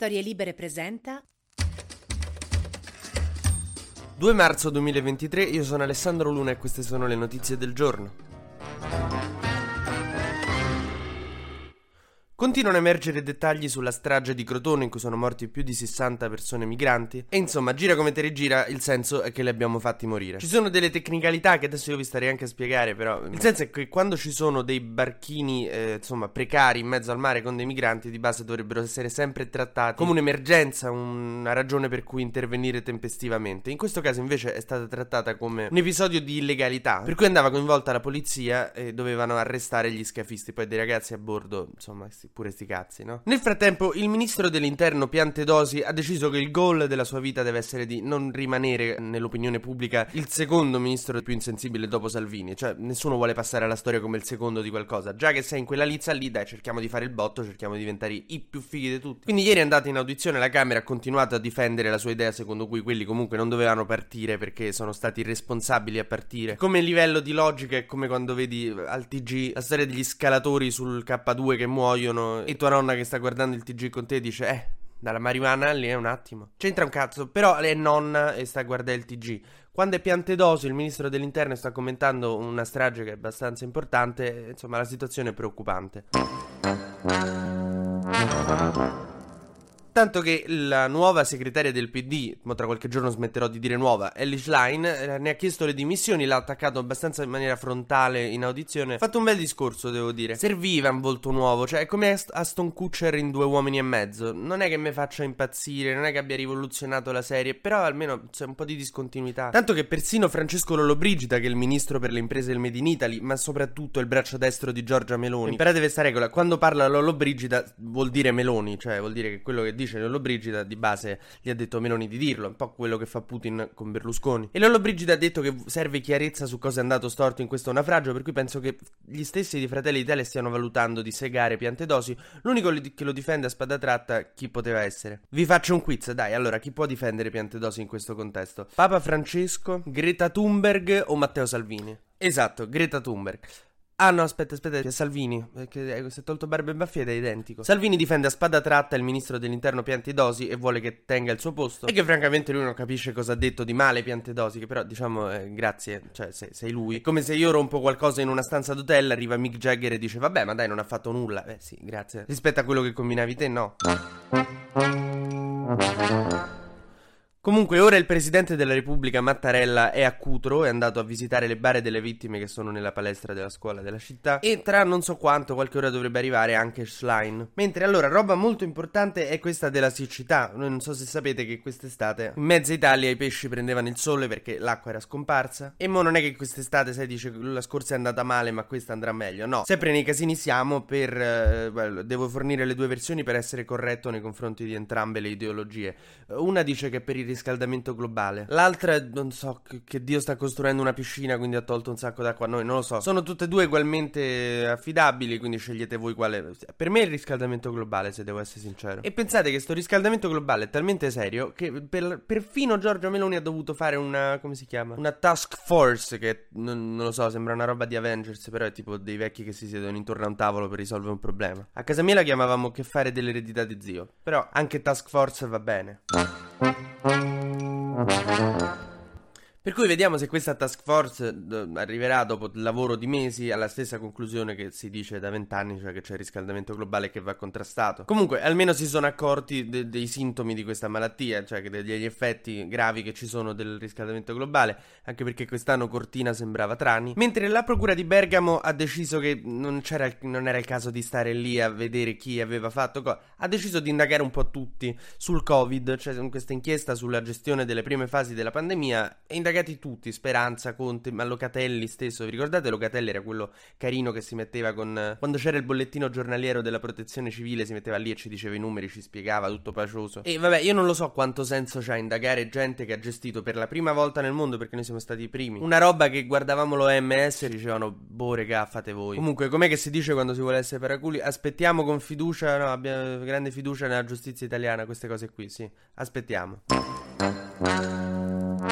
Storie Libere presenta 2 marzo 2023, io sono Alessandro Luna e queste sono le notizie del giorno. Continuano a emergere dettagli sulla strage di Crotone in cui sono morti più di 60 persone migranti e insomma gira come te rigira il senso è che li abbiamo fatti morire. Ci sono delle tecnicalità che adesso io vi starei anche a spiegare però il senso è che quando ci sono dei barchini eh, insomma precari in mezzo al mare con dei migranti di base dovrebbero essere sempre trattati come un'emergenza, una ragione per cui intervenire tempestivamente. In questo caso invece è stata trattata come un episodio di illegalità per cui andava coinvolta la polizia e dovevano arrestare gli scafisti, poi dei ragazzi a bordo insomma pure sti cazzi, no? Nel frattempo, il ministro dell'interno Piantedosi ha deciso che il goal della sua vita deve essere di non rimanere nell'opinione pubblica il secondo ministro più insensibile dopo Salvini. Cioè, nessuno vuole passare alla storia come il secondo di qualcosa. Già che sei in quella lizza lì, dai, cerchiamo di fare il botto, cerchiamo di diventare i più fighi di tutti. Quindi ieri è andata in audizione la Camera ha continuato a difendere la sua idea secondo cui quelli comunque non dovevano partire perché sono stati responsabili a partire. Come livello di logica è come quando vedi al TG la storia degli scalatori sul K2 che muoiono telefono e tua nonna che sta guardando il TG con te dice eh dalla marijuana lì è un attimo. C'entra un cazzo, però è nonna e sta a guardare il TG. Quando è Piantedosi, il ministro dell'interno sta commentando una strage che è abbastanza importante, insomma la situazione è preoccupante. Tanto che la nuova segretaria del PD, tra qualche giorno smetterò di dire nuova, Ellie Schlein, eh, ne ha chiesto le dimissioni, l'ha attaccato abbastanza in maniera frontale in audizione. Ha fatto un bel discorso, devo dire. Serviva un volto nuovo, cioè è come Aston Kutcher in Due uomini e mezzo. Non è che mi faccia impazzire, non è che abbia rivoluzionato la serie, però almeno c'è un po' di discontinuità. Tanto che persino Francesco Lollobrigida, che è il ministro per le imprese del Made in Italy, ma soprattutto il braccio destro di Giorgia Meloni, imparate questa regola, quando parla Lollobrigida vuol dire Meloni, cioè vuol dire che quello che dice dice Lollobrigida di base gli ha detto Meloni di dirlo, un po' quello che fa Putin con Berlusconi. E Lollobrigida ha detto che serve chiarezza su cosa è andato storto in questo naufragio, per cui penso che gli stessi di Fratelli d'Italia stiano valutando di segare Piantedosi. L'unico che lo difende a spada tratta chi poteva essere. Vi faccio un quiz, dai, allora chi può difendere Piantedosi in questo contesto? Papa Francesco, Greta Thunberg o Matteo Salvini? Esatto, Greta Thunberg. Ah no, aspetta, aspetta, è Salvini, perché eh, si è tolto barba e baffie ed è identico. Salvini difende a spada tratta il ministro dell'interno Piantedosi e vuole che tenga il suo posto. E che francamente lui non capisce cosa ha detto di male Piantedosi, che però diciamo, eh, grazie, cioè sei, sei lui. È come se io rompo qualcosa in una stanza d'hotel, arriva Mick Jagger e dice vabbè ma dai non ha fatto nulla. Eh sì, grazie. Rispetto a quello che combinavi te, no. Comunque, ora il presidente della Repubblica Mattarella è a Cutro, è andato a visitare le bare delle vittime che sono nella palestra della scuola della città. E tra non so quanto, qualche ora dovrebbe arrivare anche Schlein. Mentre allora, roba molto importante è questa della siccità. Noi non so se sapete che quest'estate in mezza Italia i pesci prendevano il sole perché l'acqua era scomparsa. E mo non è che quest'estate, sai, dice la scorsa è andata male, ma questa andrà meglio. No, sempre nei casini siamo per. Eh, well, devo fornire le due versioni per essere corretto nei confronti di entrambe le ideologie. Una dice che per il riscaldamento globale. L'altra, non so, che, Dio sta costruendo una piscina, quindi ha tolto un sacco d'acqua a noi, non lo so. Sono tutte e due ugualmente affidabili, quindi scegliete voi quale. Per me è il riscaldamento globale, se devo essere sincero. E pensate che sto riscaldamento globale è talmente serio che per, perfino Giorgio Meloni ha dovuto fare una. come si chiama? Una task force, che non, non lo so, sembra una roba di Avengers, però è tipo dei vecchi che si siedono intorno a un tavolo per risolvere un problema. A casa mia la chiamavamo che fare dell'eredità di zio. Però anche task force va bene. Thank you. Per cui vediamo se questa task force arriverà dopo il lavoro di mesi alla stessa conclusione che si dice da vent'anni, cioè che c'è il riscaldamento globale che va contrastato. Comunque, almeno si sono accorti de- dei sintomi di questa malattia, cioè degli effetti gravi che ci sono del riscaldamento globale, anche perché quest'anno Cortina sembrava Trani. Mentre la procura di Bergamo ha deciso che non, non era il caso di stare lì a vedere chi aveva fatto cosa, ha deciso di indagare un po' tutti sul Covid, cioè in questa inchiesta sulla gestione delle prime fasi della pandemia, e indagare cagati tutti, Speranza, Conte, ma Locatelli stesso, vi ricordate Locatelli era quello carino che si metteva con... quando c'era il bollettino giornaliero della protezione civile si metteva lì e ci diceva i numeri, ci spiegava, tutto pacioso. E vabbè, io non lo so quanto senso c'ha indagare gente che ha gestito per la prima volta nel mondo, perché noi siamo stati i primi, una roba che guardavamo l'OMS e dicevano, boh regà, fate voi. Comunque, com'è che si dice quando si vuole essere paraculi? Aspettiamo con fiducia, no, abbiamo grande fiducia nella giustizia italiana, queste cose qui, sì. Aspettiamo.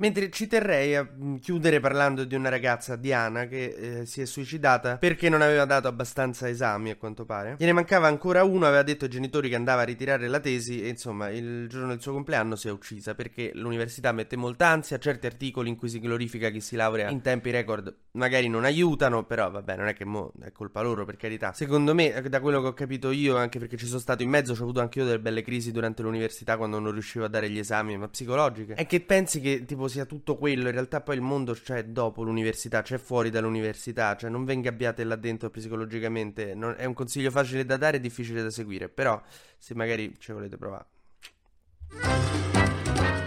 Mentre ci terrei a mm, chiudere parlando di una ragazza, Diana, che eh, si è suicidata perché non aveva dato abbastanza esami, a quanto pare. Gliene mancava ancora uno, aveva detto ai genitori che andava a ritirare la tesi e insomma il giorno del suo compleanno si è uccisa perché l'università mette molta ansia, certi articoli in cui si glorifica chi si laurea in tempi record magari non aiutano, però vabbè non è che mo è colpa loro per carità. Secondo me, da quello che ho capito io, anche perché ci sono stato in mezzo, ho avuto anche io delle belle crisi durante l'università quando non riuscivo a dare gli esami, ma psicologiche, è che pensi che tipo sia tutto quello, in realtà poi il mondo c'è dopo l'università, c'è fuori dall'università, cioè non vi ingabbiate là dentro psicologicamente, non, è un consiglio facile da dare e difficile da seguire, però se magari ci volete provare.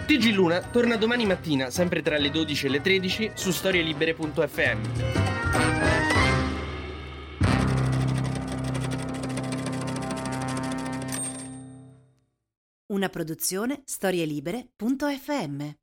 TG Luna torna domani mattina, sempre tra le 12 e le 13, su storielibere.fm. Una produzione storielibere.fm